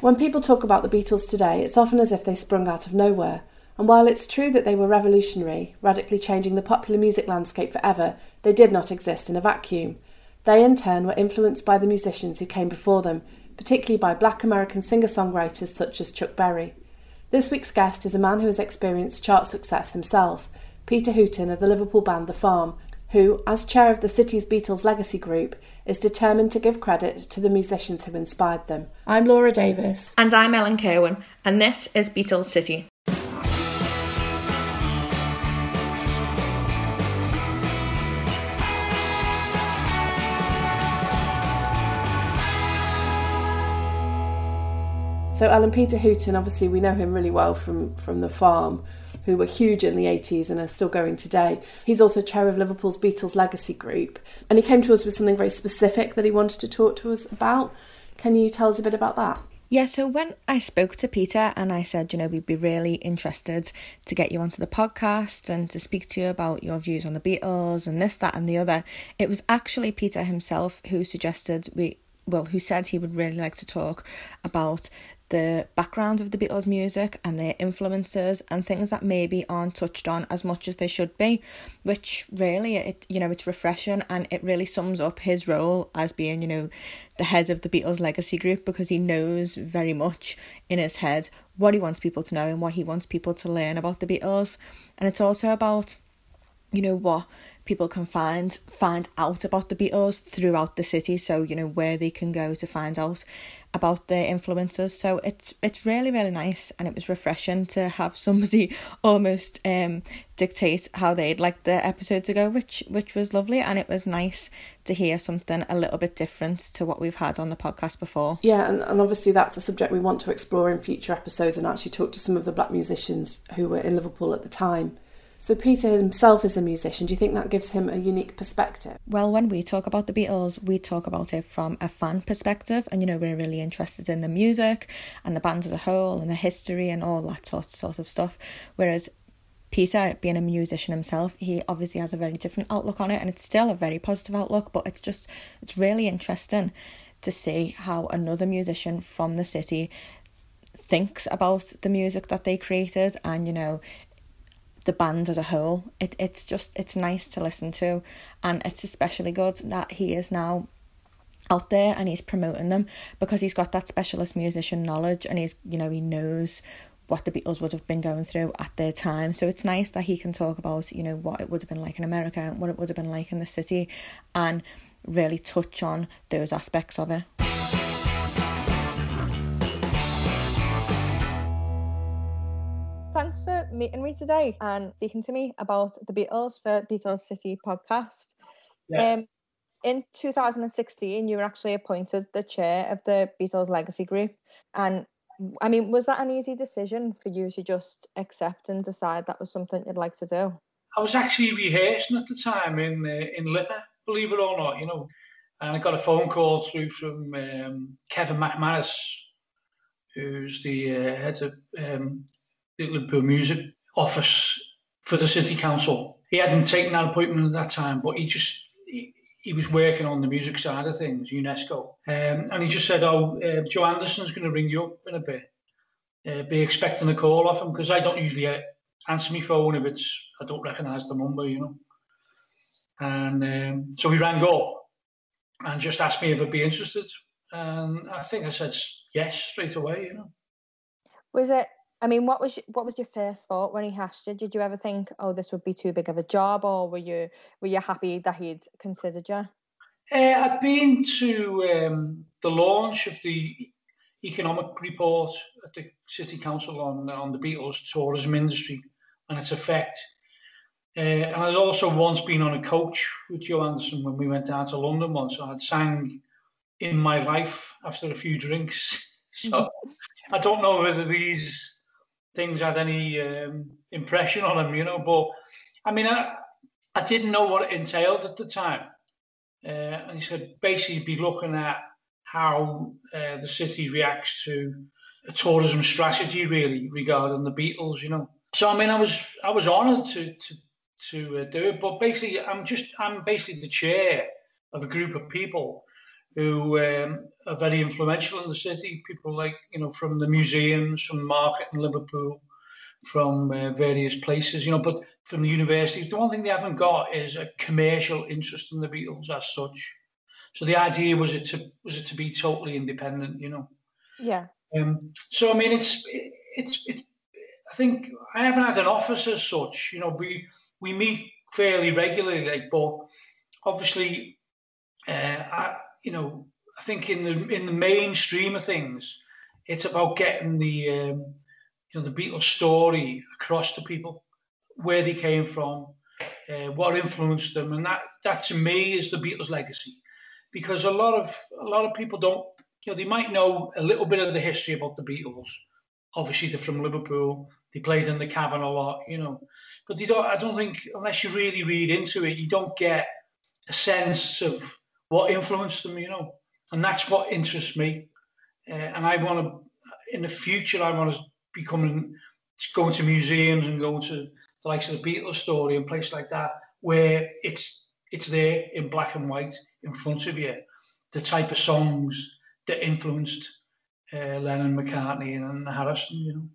When people talk about the Beatles today, it's often as if they sprung out of nowhere. And while it's true that they were revolutionary, radically changing the popular music landscape forever, they did not exist in a vacuum. They, in turn, were influenced by the musicians who came before them, particularly by black American singer songwriters such as Chuck Berry. This week's guest is a man who has experienced chart success himself, Peter Hooton of the Liverpool band The Farm, who, as chair of the city's Beatles Legacy Group, is determined to give credit to the musicians who inspired them. I'm Laura Davis. And I'm Ellen Kerwin, and this is Beatles City. So Ellen Peter Hooton, obviously we know him really well from from the farm, who were huge in the 80s and are still going today. He's also chair of Liverpool's Beatles Legacy Group, and he came to us with something very specific that he wanted to talk to us about. Can you tell us a bit about that? Yeah, so when I spoke to Peter and I said, you know, we'd be really interested to get you onto the podcast and to speak to you about your views on the Beatles and this, that, and the other, it was actually Peter himself who suggested we, well, who said he would really like to talk about the background of the Beatles music and their influences and things that maybe aren't touched on as much as they should be, which really it you know it's refreshing and it really sums up his role as being you know the head of the Beatles legacy group because he knows very much in his head what he wants people to know and what he wants people to learn about the Beatles. And it's also about you know what people can find find out about the Beatles throughout the city. So you know where they can go to find out about their influences so it's it's really really nice and it was refreshing to have somebody almost um dictate how they'd like the episode to go which which was lovely and it was nice to hear something a little bit different to what we've had on the podcast before. Yeah and, and obviously that's a subject we want to explore in future episodes and actually talk to some of the black musicians who were in liverpool at the time so, Peter himself is a musician. Do you think that gives him a unique perspective? Well, when we talk about the Beatles, we talk about it from a fan perspective, and you know, we're really interested in the music and the band as a whole and the history and all that sort, sort of stuff. Whereas Peter, being a musician himself, he obviously has a very different outlook on it, and it's still a very positive outlook, but it's just, it's really interesting to see how another musician from the city thinks about the music that they created and you know the band as a whole. It it's just it's nice to listen to, and it's especially good that he is now out there and he's promoting them because he's got that specialist musician knowledge and he's you know he knows what the Beatles would have been going through at their time. So it's nice that he can talk about, you know, what it would have been like in America and what it would have been like in the city and really touch on those aspects of it. Meeting me today and speaking to me about the Beatles for Beatles City podcast. Yeah. Um, in 2016, you were actually appointed the chair of the Beatles Legacy Group. And I mean, was that an easy decision for you to just accept and decide that was something you'd like to do? I was actually rehearsing at the time in uh, in Lipper, believe it or not, you know. And I got a phone call through from um, Kevin McManus, who's the uh, head of um, the Liverpool Music Office for the City Council. He hadn't taken that appointment at that time, but he just he, he was working on the music side of things, UNESCO, um, and he just said, "Oh, uh, Joe Anderson's going to ring you up in a bit. Uh, be expecting a call off him because I don't usually uh, answer my phone if it's I don't recognise the number, you know." And um, so he rang up and just asked me if I'd be interested, and I think I said yes straight away. You know. Was it I mean, what was what was your first thought when he asked you? Did you ever think, "Oh, this would be too big of a job," or were you were you happy that he'd considered you? Uh, I'd been to um, the launch of the economic report at the city council on on the Beatles tourism industry and its effect. Uh, and I'd also once been on a coach with Joe Anderson when we went down to London once. I'd sang in my life after a few drinks. so I don't know whether these things had any um, impression on him, you know. But I mean, I I didn't know what it entailed at the time. Uh, and he said basically be looking at how uh, the city reacts to a tourism strategy, really regarding the Beatles, you know. So I mean, I was I was honoured to to to uh, do it, but basically, I'm just I'm basically the chair of a group of people who um, are very influential in the city. People like you know from the museums, from Marketing Liverpool, from uh, various places, you know. But from the university, the one thing they haven't got is a commercial interest in the Beatles as such. So the idea was it to was it to be totally independent, you know. Yeah. Um, so I mean, it's it, it's it's. I think I haven't had an office as such. You know, we we meet fairly regularly, like, but obviously, uh, I you know, I think in the in the mainstream of things, it's about getting the um, you know the Beatles story across to people, where they came from, uh, what influenced them, and that that to me is the Beatles legacy, because a lot of a lot of people don't you know they might know a little bit of the history about the Beatles. Obviously, they're from Liverpool. They played in the Cavern a lot, you know, but they don't. I don't think unless you really read into it, you don't get a sense of what influenced them, you know, and that's what interests me. Uh, and I want to, in the future, I want to be coming, going to museums and going to the likes of the Beatles story and places like that, where it's it's there in black and white in front of you, the type of songs that influenced uh, Lennon, McCartney, and Harrison, you know.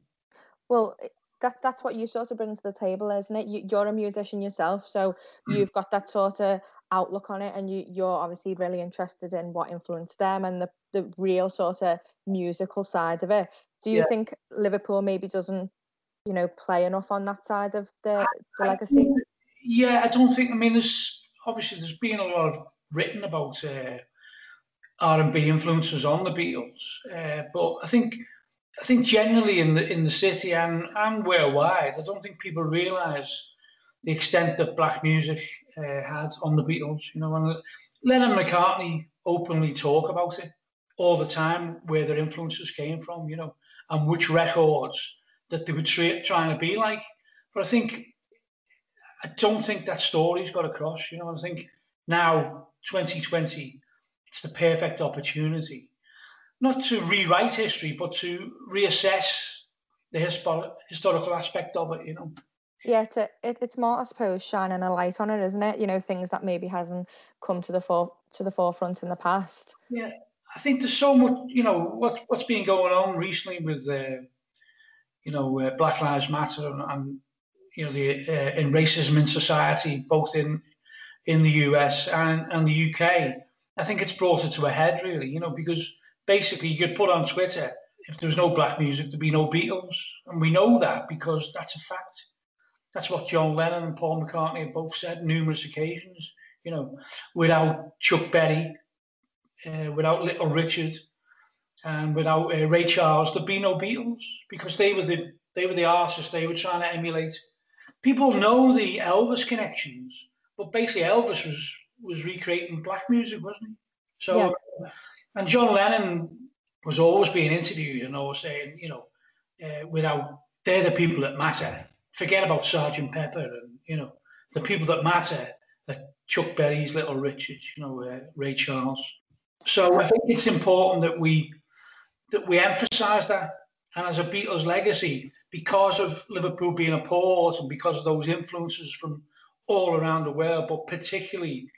Well, that that's what you sort of bring to the table, isn't it? You, you're a musician yourself, so mm. you've got that sort of outlook on it, and you you're obviously really interested in what influenced them and the the real sort of musical side of it. Do you yeah. think Liverpool maybe doesn't, you know, play enough on that side of the, the legacy? I, yeah, I don't think. I mean, there's obviously there's been a lot of written about uh, R and B influences on the Beatles, uh, but I think I think generally in the in the city and and worldwide, I don't think people realise the extent that black music uh, had on the Beatles. You know, and Lennon McCartney openly talk about it all the time, where their influences came from. You know, and which records that they were tra- trying to be like. But I think I don't think that story's got across. You know, I think now 2020, it's the perfect opportunity not to rewrite history, but to reassess the histor- historical aspect of it, you know. Yeah, it's, a, it, it's more, I suppose, shining a light on it, isn't it? You know, things that maybe hasn't come to the fore to the forefront in the past. Yeah, I think there's so much, you know, what what's been going on recently with, uh, you know, uh, Black Lives Matter and, and you know the uh, in racism in society, both in in the US and and the UK. I think it's brought it to a head, really, you know, because basically you could put on Twitter if there was no black music, there'd be no Beatles, and we know that because that's a fact. That's what John Lennon and Paul McCartney have both said numerous occasions. You know, without Chuck Berry, uh, without Little Richard, and without uh, Ray Charles, there'd be no Beatles because they were the they were the artists they were trying to emulate. People know the Elvis connections, but basically Elvis was was recreating black music, wasn't he? So. Yeah and John Lennon was always being interviewed and always saying, you know, uh, without they're the people that matter. Forget about Sergeant Pepper and you know the people that matter. That Chuck Berry's Little Richard, you know, uh, Ray Charles. So I think it's important that we that we emphasise that. And as a Beatles legacy, because of Liverpool being a port and because of those influences from all around the world, but particularly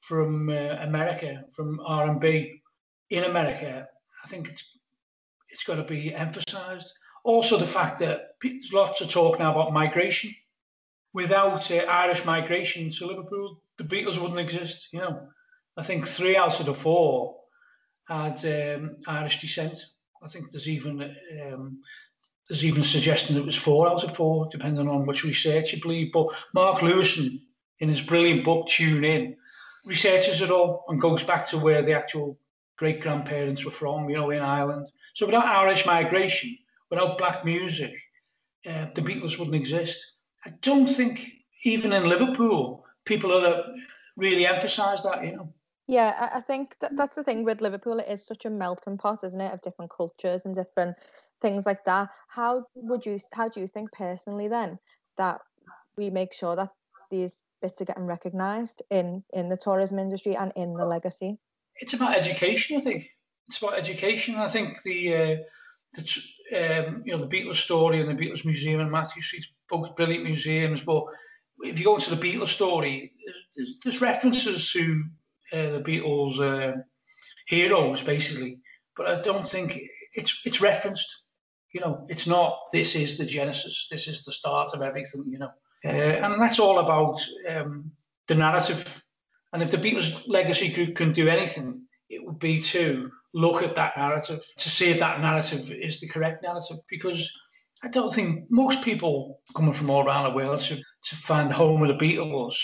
from uh, America, from R&B, in America, I think it's it's got to be emphasised. Also, the fact that there's lots of talk now about migration. Without uh, Irish migration to Liverpool, the Beatles wouldn't exist. You know, I think three out of the four had um, Irish descent. I think there's even um, there's even suggesting it was four out of four, depending on which research you believe. But Mark Lewisohn, in his brilliant book Tune In, researches it all and goes back to where the actual great grandparents were from, you know, in Ireland. So without Irish migration, without black music, uh, the Beatles wouldn't exist. I don't think even in Liverpool people are really emphasise that, you know. Yeah, I think that that's the thing with Liverpool. It is such a melting pot, isn't it, of different cultures and different things like that. How would you? How do you think personally then that we make sure that these bits are getting recognised in in the tourism industry and in the legacy? It's about education, I think. It's about education. I think the uh, the um, you know the Beatles story and the Beatles Museum and Mathew Street, both brilliant museums. But if you go into the Beatles story, there's, there's references to uh, the Beatles uh, heroes basically, but I don't think it's it's referenced. You know, it's not. This is the genesis. This is the start of everything. You know, uh, and that's all about um, the narrative. And if the Beatles legacy group can do anything, it would be to look at that narrative to see if that narrative is the correct narrative. Because I don't think most people coming from all around the world to, to find home of the Beatles,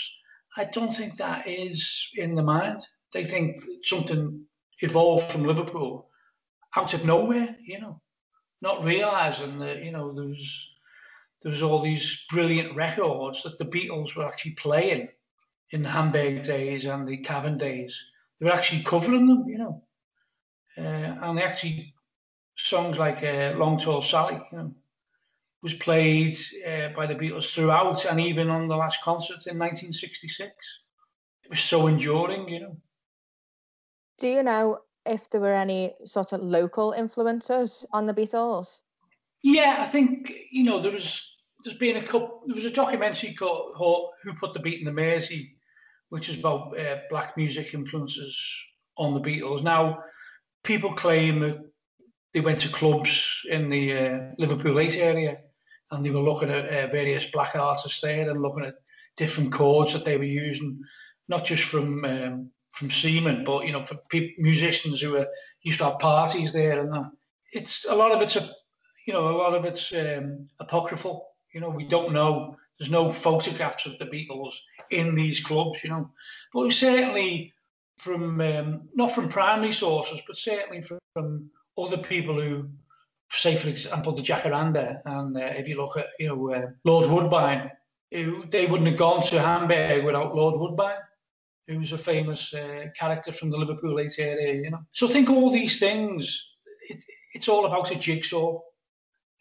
I don't think that is in the mind. They think something evolved from Liverpool out of nowhere, you know, not realizing that, you know, there was there was all these brilliant records that the Beatles were actually playing in the Hamburg days and the Cavern days. They were actually covering them, you know. Uh, and they actually songs like uh, Long Tall Sally, you know, was played uh, by the Beatles throughout and even on the last concert in 1966. It was so enduring, you know. Do you know if there were any sort of local influences on the Beatles? Yeah, I think you know there was there's been a couple. There was a documentary called "Who Put the Beat in the Mersey," which is about uh, black music influences on the Beatles. Now, people claim that they went to clubs in the uh, Liverpool 8 area and they were looking at uh, various black artists there and looking at different chords that they were using, not just from um, from Seaman, but you know, for people, musicians who were used to have parties there, and that. it's a lot of it's a, you know, a lot of it's um, apocryphal. You know, we don't know. There's no photographs of the Beatles in these clubs. You know, but certainly from um, not from primary sources, but certainly from, from other people who, say for example, the Jacaranda, and uh, if you look at you know uh, Lord Woodbine, who, they wouldn't have gone to Hamburg without Lord Woodbine who was a famous uh, character from the Liverpool 8 area, you know. So think all these things, it, it's all about a jigsaw.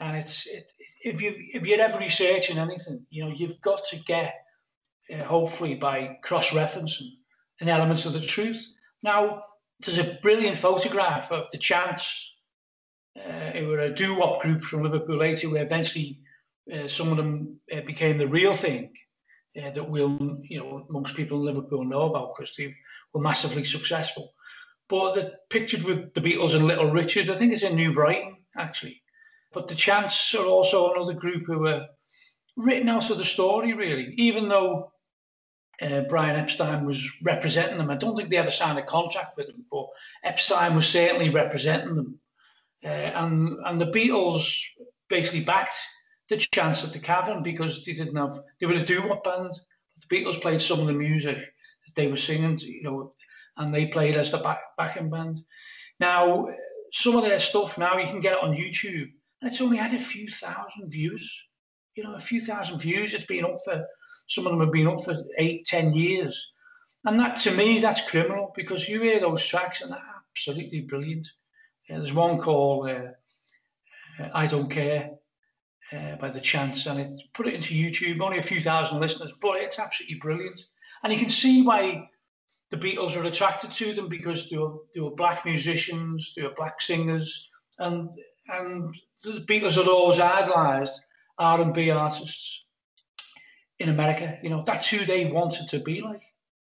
And it's it, if you if you're ever researching anything, you know, you've got to get uh, hopefully by cross-referencing an element of the truth. Now, there's a brilliant photograph of the Chants. uh, who were a doo-wop group from Liverpool 8 where eventually uh, some of them uh, became the real thing uh, that will, you know, most people in Liverpool know about because they were massively successful. But the pictured with the Beatles and Little Richard, I think it's in New Brighton actually. But the Chants are also another group who were written out of the story, really. Even though uh, Brian Epstein was representing them, I don't think they ever signed a contract with them, but Epstein was certainly representing them. Uh, and and the Beatles basically backed the Chants at the Cavern because they didn't have they were a doo-wop band. The Beatles played some of the music that they were singing, you know, and they played as the back backing band. Now, some of their stuff now you can get it on YouTube, and it's only had a few thousand views. You know, a few thousand views. It's been up for some of them have been up for eight, ten years, and that to me that's criminal because you hear those tracks and they're absolutely brilliant. Yeah, there's one called uh, "I Don't Care." uh, by the Chants, and it put it into YouTube. Only a few thousand listeners, but it's absolutely brilliant. And you can see why the Beatles are attracted to them because they were, they were black musicians, they were black singers, and and the Beatles had always idolised R and B artists in America. You know, that's who they wanted to be like.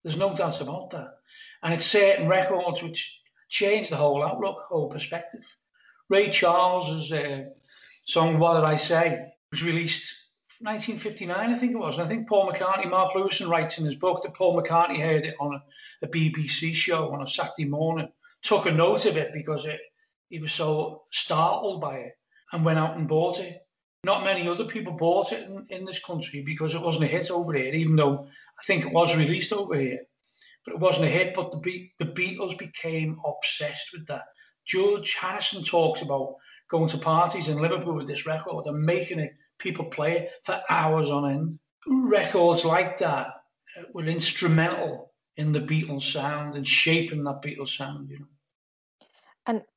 There's no doubt about that. And it's certain records which changed the whole outlook, whole perspective. Ray Charles is. Uh, song What Did I Say was released 1959, I think it was. And I think Paul McCartney, Mark Lewisohn writes in his book that Paul McCartney heard it on a, a BBC show on a Saturday morning, took a note of it because it, he was so startled by it and went out and bought it. Not many other people bought it in, in this country because it wasn't a hit over here, even though I think it was released over here. But it wasn't a hit, but the, Be- the Beatles became obsessed with that. George Harrison talks about going to parties in Liverpool with this record and making it people play it for hours on end. Records like that uh, were instrumental in the Beatles sound and shaping that Beatles sound, you know.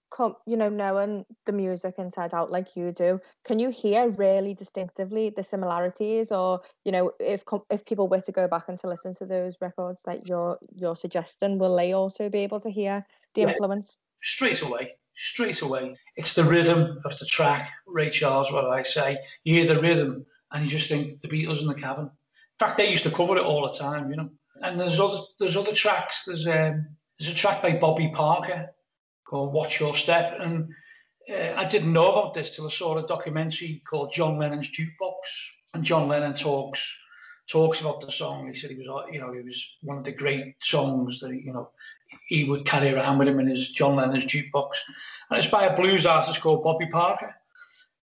Come, you know, knowing the music inside out like you do, can you hear really distinctively the similarities, or you know, if if people were to go back and to listen to those records that you're you're suggesting, will they also be able to hear the yeah, influence? Straight away, straight away. It's the rhythm of the track, Ray Charles. What I say, you hear the rhythm, and you just think the Beatles in the Cavern. In fact, they used to cover it all the time, you know. And there's other there's other tracks. There's um, there's a track by Bobby Parker called Watch Your Step. And uh, I didn't know about this till I saw a documentary called John Lennon's Jukebox. And John Lennon talks talks about the song. He said he was, you know, it was one of the great songs that, you know, he would carry around with him in his John Lennon's jukebox. And it's by a blues artist called Bobby Parker,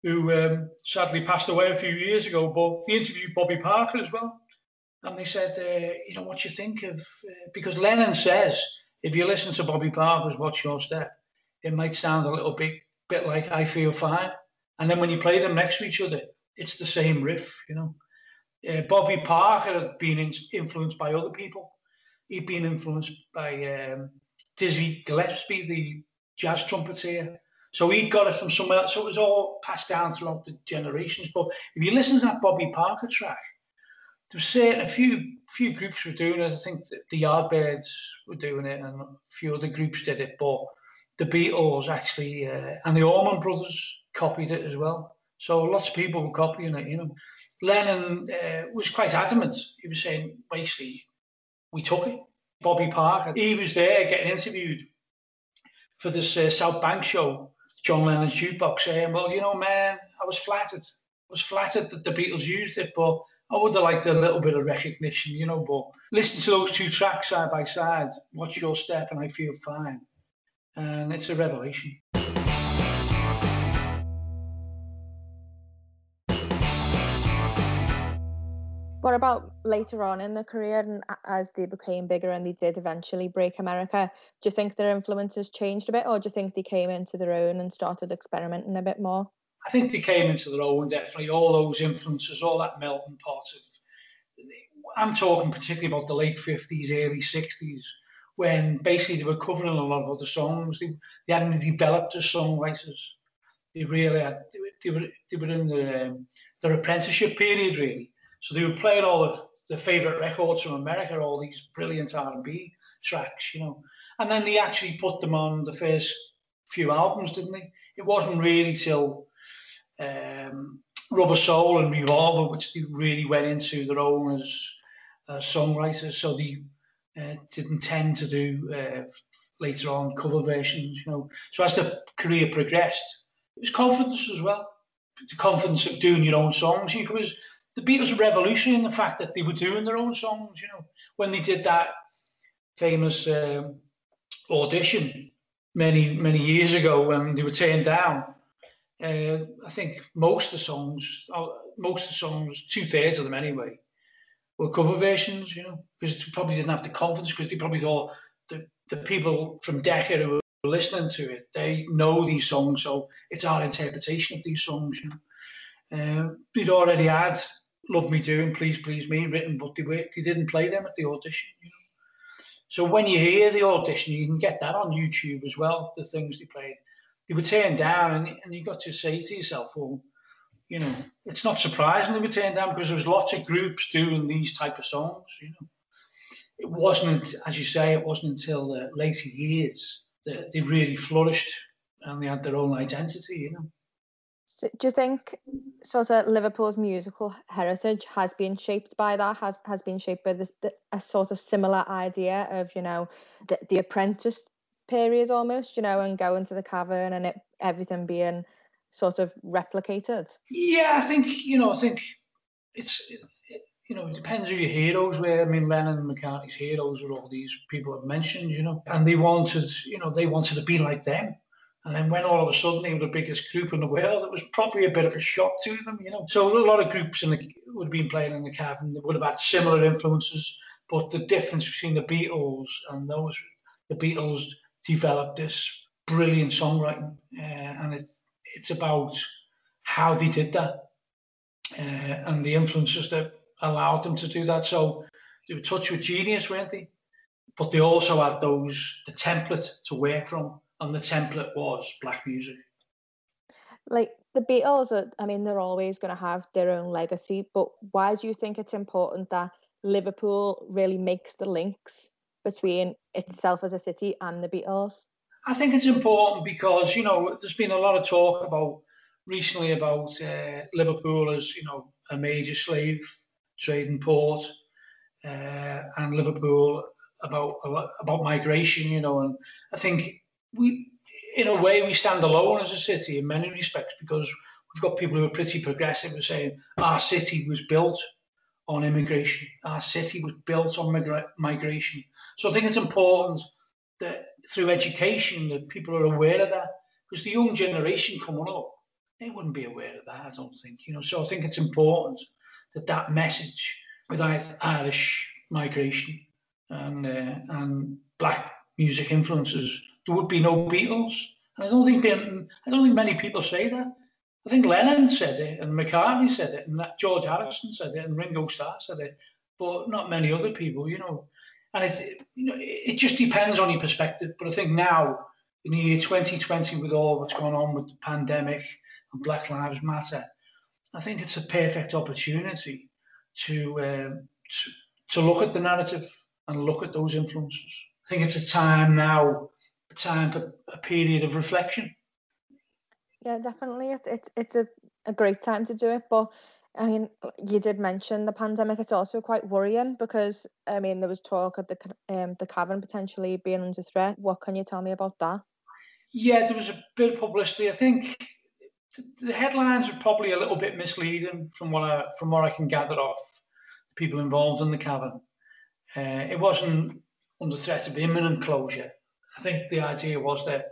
who um, sadly passed away a few years ago. But they interviewed Bobby Parker as well. And they said, uh, you know, what you think of, uh, because Lennon says if you listen to Bobby Parker's Watch Your Step, it might sound a little bit, bit like I Feel Fine. And then when you play them next to each other, it's the same riff, you know. Uh, Bobby Parker had been in, influenced by other people. He'd been influenced by um, Dizzy Gillespie, the jazz trumpeter. So he'd got it from somewhere. So it was all passed down throughout the generations. But if you listen to that Bobby Parker track, there was certain a few few groups were doing it. I think the Yardbirds were doing it, and a few other groups did it. But the Beatles actually uh, and the Allman Brothers copied it as well. So lots of people were copying it. You know, Lennon uh, was quite adamant. He was saying basically, we took it. Bobby Parker, he was there getting interviewed for this uh, South Bank show, John Lennon's jukebox, saying, "Well, you know, man, I was flattered. I was flattered that the Beatles used it, but." I would have liked a little bit of recognition, you know, but listen to those two tracks side by side, Watch Your Step and I Feel Fine. And it's a revelation. What about later on in the career and as they became bigger and they did eventually break America? Do you think their influences changed a bit or do you think they came into their own and started experimenting a bit more? I think they came into their own, definitely. All those influences, all that melting pot of. I'm talking particularly about the late 50s, early 60s, when basically they were covering a lot of other songs. They, they hadn't developed as songwriters. They really had, they were, they were in the, um, their apprenticeship period, really. So they were playing all of the favourite records from America, all these brilliant R&B tracks, you know. And then they actually put them on the first few albums, didn't they? It wasn't really till um, Rubber Soul and Revolver, which they really went into their own as uh, songwriters. So they uh, didn't tend to do uh, later on cover versions, you know. So as the career progressed, it was confidence as well. The confidence of doing your own songs. Because the Beatles were revolutionary in the fact that they were doing their own songs, you know. When they did that famous um, audition many, many years ago when they were turned down, uh, I think most of the songs, most of the songs, two thirds of them anyway, were cover versions. You know, because they probably didn't have the confidence because they probably thought the the people from Decca who were listening to it, they know these songs, so it's our interpretation of these songs. You know, uh, they'd already had "Love Me Do" and "Please Please Me" written, but they were, they didn't play them at the audition. You know. So when you hear the audition, you can get that on YouTube as well. The things they played they were turned down, and, and you got to say to yourself, well, you know, it's not surprising they were turned down because there was lots of groups doing these type of songs. You know, it wasn't, as you say, it wasn't until the later years that they really flourished and they had their own identity. You know. So do you think sort of Liverpool's musical heritage has been shaped by that? Has has been shaped by this a sort of similar idea of you know the, the apprentice period almost, you know, and go into the cavern and it everything being sort of replicated? Yeah, I think you know, I think it's it, it, you know, it depends who your heroes were. I mean, Lennon and McCartney's heroes were all these people I've mentioned, you know, and they wanted, you know, they wanted to be like them. And then when all of a sudden they were the biggest group in the world, it was probably a bit of a shock to them, you know. So a lot of groups in the, would have been playing in the cavern that would have had similar influences, but the difference between the Beatles and those, the Beatles developed this brilliant songwriting, uh, and it, it's about how they did that uh, and the influences that allowed them to do that. So they were touched with genius, weren't they? But they also had those the template to work from and the template was black music. Like the Beatles, are, I mean, they're always going to have their own legacy, but why do you think it's important that Liverpool really makes the links between itself as a city and the Beatles? I think it's important because you know there's been a lot of talk about recently about uh, Liverpool as you know a major slave trading port, uh, and Liverpool about about migration. You know, and I think we, in a way, we stand alone as a city in many respects because we've got people who are pretty progressive and saying our city was built on immigration, our city was built on migra- migration. So I think it's important that through education that people are aware of that because the young generation coming up they wouldn't be aware of that i don't think you know. So i think it's important that that message with irish migration and uh, and black music influences there would be no beatles. And i don't think i don't think many people say that i think lennon said it and mccartney said it and george harrison said it and ringo starr said it but not many other people you know and it, you know, it just depends on your perspective. But I think now, in the year 2020, with all what's going on with the pandemic and Black Lives Matter, I think it's a perfect opportunity to, um, to, to look at the narrative and look at those influences. I think it's a time now, a time for a period of reflection. Yeah, definitely. It's it's it's a, a great time to do it, but I mean, you did mention the pandemic. It's also quite worrying because I mean, there was talk of the um, the cavern potentially being under threat. What can you tell me about that? Yeah, there was a bit of publicity. I think the headlines are probably a little bit misleading from what I from what I can gather off the people involved in the cavern. Uh, it wasn't under threat of imminent closure. I think the idea was that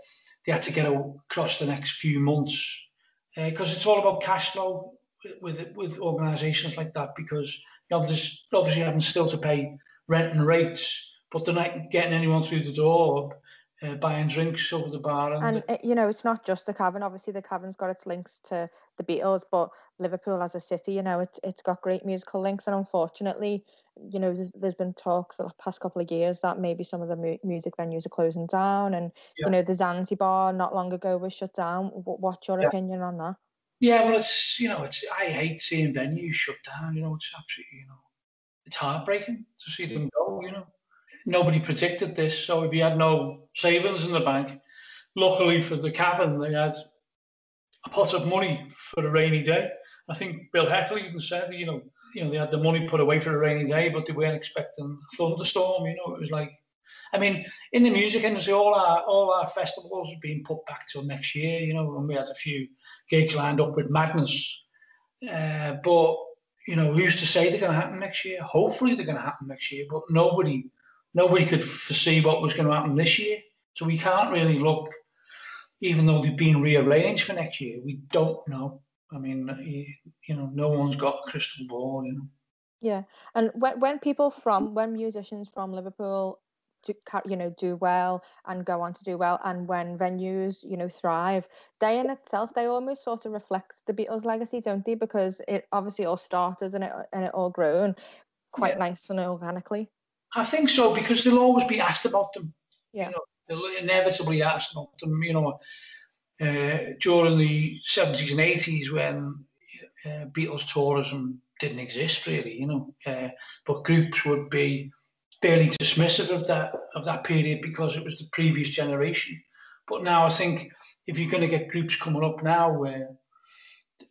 they had to get across the next few months because uh, it's all about cash flow with with organisations like that because obviously obviously having still to pay rent and rates, but they're not getting anyone through the door. Uh, buying drinks over the bar, and, and uh, you know it's not just the cavern. Obviously, the cavern's got its links to the Beatles, but Liverpool as a city, you know, it, it's got great musical links. And unfortunately, you know, there's, there's been talks the past couple of years that maybe some of the mu- music venues are closing down, and yeah. you know, the Zanzibar not long ago was shut down. What's your yeah. opinion on that? Yeah, well, it's you know, it's I hate seeing venues shut down. You know, it's absolutely you know, it's heartbreaking to see them go. You know, nobody predicted this, so if you had no savings in the bank, luckily for the cavern, they had a pot of money for a rainy day. I think Bill Heckle even said, you know, you know, they had the money put away for a rainy day, but they weren't expecting a thunderstorm. You know, it was like I mean, in the music industry, all our all our festivals have been put back till next year. You know, and we had a few gigs lined up with Magnus, uh, but you know, who's to say they're going to happen next year? Hopefully, they're going to happen next year, but nobody nobody could foresee what was going to happen this year. So we can't really look, even though they've been rearranged for next year. We don't know. I mean, you, know, no one's got a crystal ball. You know. Yeah, and when when people from when musicians from Liverpool do, you know do well and go on to do well and when venues you know thrive they in itself they almost sort of reflect the beatles legacy don't they because it obviously all started and it and it all grown quite yeah. nice and organically i think so because they'll always be asked about them yeah you know, inevitably about them you know uh, during the 70s and 80s when uh, beatles tourism didn't exist really you know uh, but groups would be fairly dismissive of that of that period because it was the previous generation. But now I think if you're going to get groups coming up now, where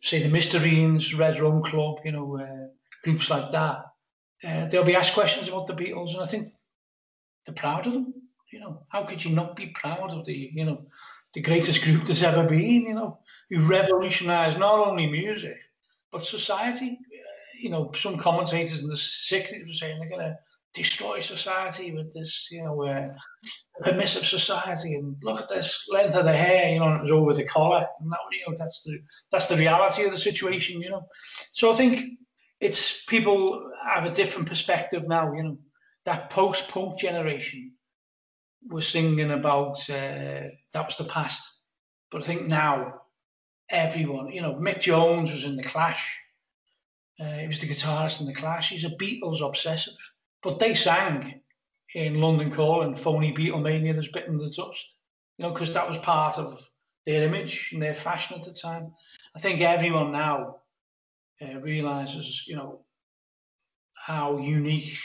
say the Mysterines, Red Rum Club, you know, uh, groups like that, uh, they'll be asked questions about the Beatles, and I think they're proud of them. You know, how could you not be proud of the you know the greatest group there's ever been? You know, who revolutionised not only music but society. Uh, you know, some commentators in the 60s were saying they're going to destroy society with this, you know, uh, permissive society. And look at this length of the hair, you know, and it was over the collar. And that, you know, that's the that's the reality of the situation, you know. So I think it's people have a different perspective now, you know. That post-punk generation was singing about uh, that was the past, but I think now everyone, you know, Mick Jones was in the Clash. Uh, he was the guitarist in the Clash. He's a Beatles obsessive but they sang in London Calling, Phony Beatlemania has bitten the dust. you know, because that was part of their image and their fashion at the time. I think everyone now uh, realizes, you know, how unique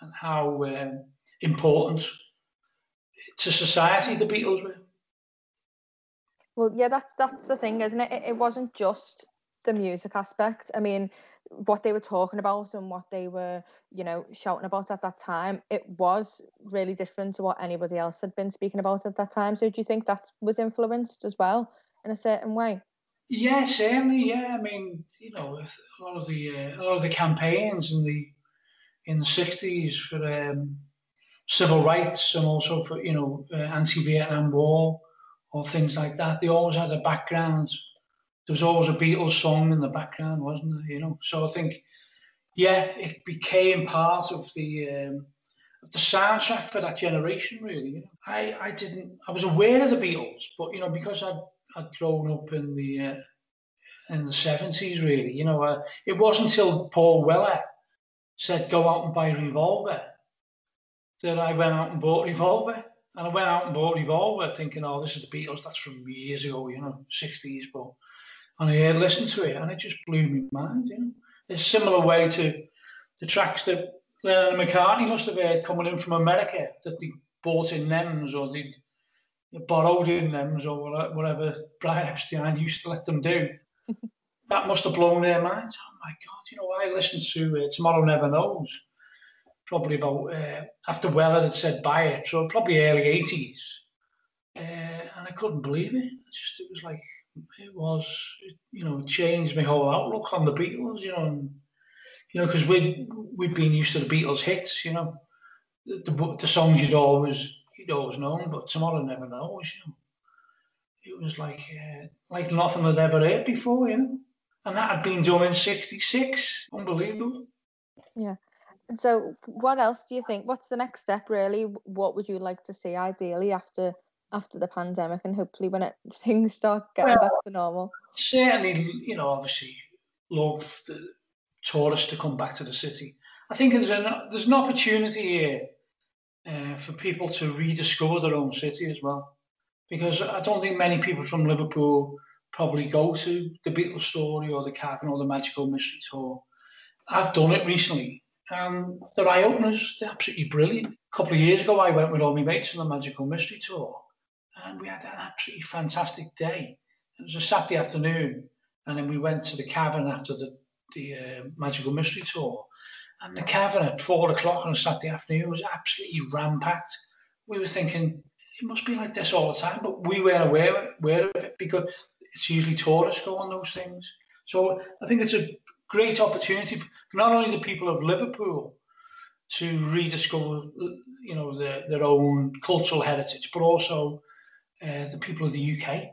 and how um, important to society the Beatles were. Well, yeah, that's that's the thing, isn't it? It, it wasn't just the music aspect. I mean, what they were talking about and what they were, you know, shouting about at that time, it was really different to what anybody else had been speaking about at that time. So do you think that was influenced as well in a certain way? Yeah, certainly. Yeah, I mean, you know, a lot of the uh, a lot of the campaigns in the in the sixties for um, civil rights and also for you know uh, anti-Vietnam War or things like that. They always had a background there was always a Beatles song in the background, wasn't there? You know, so I think, yeah, it became part of the um, of the soundtrack for that generation. Really, you know, I I didn't I was aware of the Beatles, but you know because I'd I'd grown up in the uh, in the seventies, really, you know, uh, it wasn't until Paul Weller said go out and buy Revolver that I went out and bought Revolver. And I went out and bought Revolver thinking, oh, this is the Beatles. That's from years ago, you know, 60s. But and I listened to it, and it just blew my mind. You know, it's a similar way to the tracks that Lennon and McCartney must have heard coming in from America that they bought in NEMS or they borrowed in NEMS or whatever Brian Epstein used to let them do. that must have blown their minds. Oh my God, you know, I listened to uh, Tomorrow Never Knows probably about uh, after Weller had said buy it, so probably early 80s. Uh, and I couldn't believe it. it. Just it was like it was, you know, changed my whole outlook on the Beatles, you know, and, you know, because we we'd been used to the Beatles hits, you know, the, the, the songs you'd always you'd always known, but Tomorrow Never Knows, you know, it was like uh, like nothing I'd ever heard before, you know, and that had been done in '66, unbelievable. Yeah. So, what else do you think? What's the next step, really? What would you like to see ideally after after the pandemic and hopefully when it, things start getting well, back to normal? Certainly, you know, obviously love the tourists to come back to the city. I think there's an, there's an opportunity here uh, for people to rediscover their own city as well. Because I don't think many people from Liverpool probably go to the Beatles story or the Cavern or the Magical Mystery Tour. I've done it recently. And they're eye openers, they're absolutely brilliant. A couple of years ago, I went with all my mates on the Magical Mystery Tour, and we had an absolutely fantastic day. It was a Saturday afternoon, and then we went to the cavern after the the uh, Magical Mystery Tour. And the cavern at four o'clock on a Saturday afternoon was absolutely ram packed. We were thinking it must be like this all the time, but we weren't aware, aware of it because it's usually tourists go on those things. So I think it's a great opportunity for not only the people of Liverpool to rediscover, you know, the, their own cultural heritage, but also uh, the people of the UK.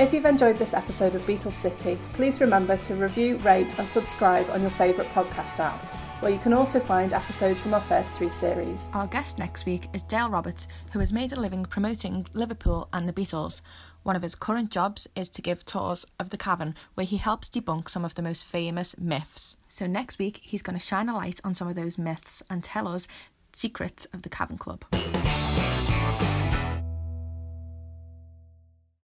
If you've enjoyed this episode of Beatles City, please remember to review, rate, and subscribe on your favourite podcast app, where you can also find episodes from our first three series. Our guest next week is Dale Roberts, who has made a living promoting Liverpool and the Beatles. One of his current jobs is to give tours of the cavern, where he helps debunk some of the most famous myths. So, next week, he's going to shine a light on some of those myths and tell us secrets of the Cavern Club.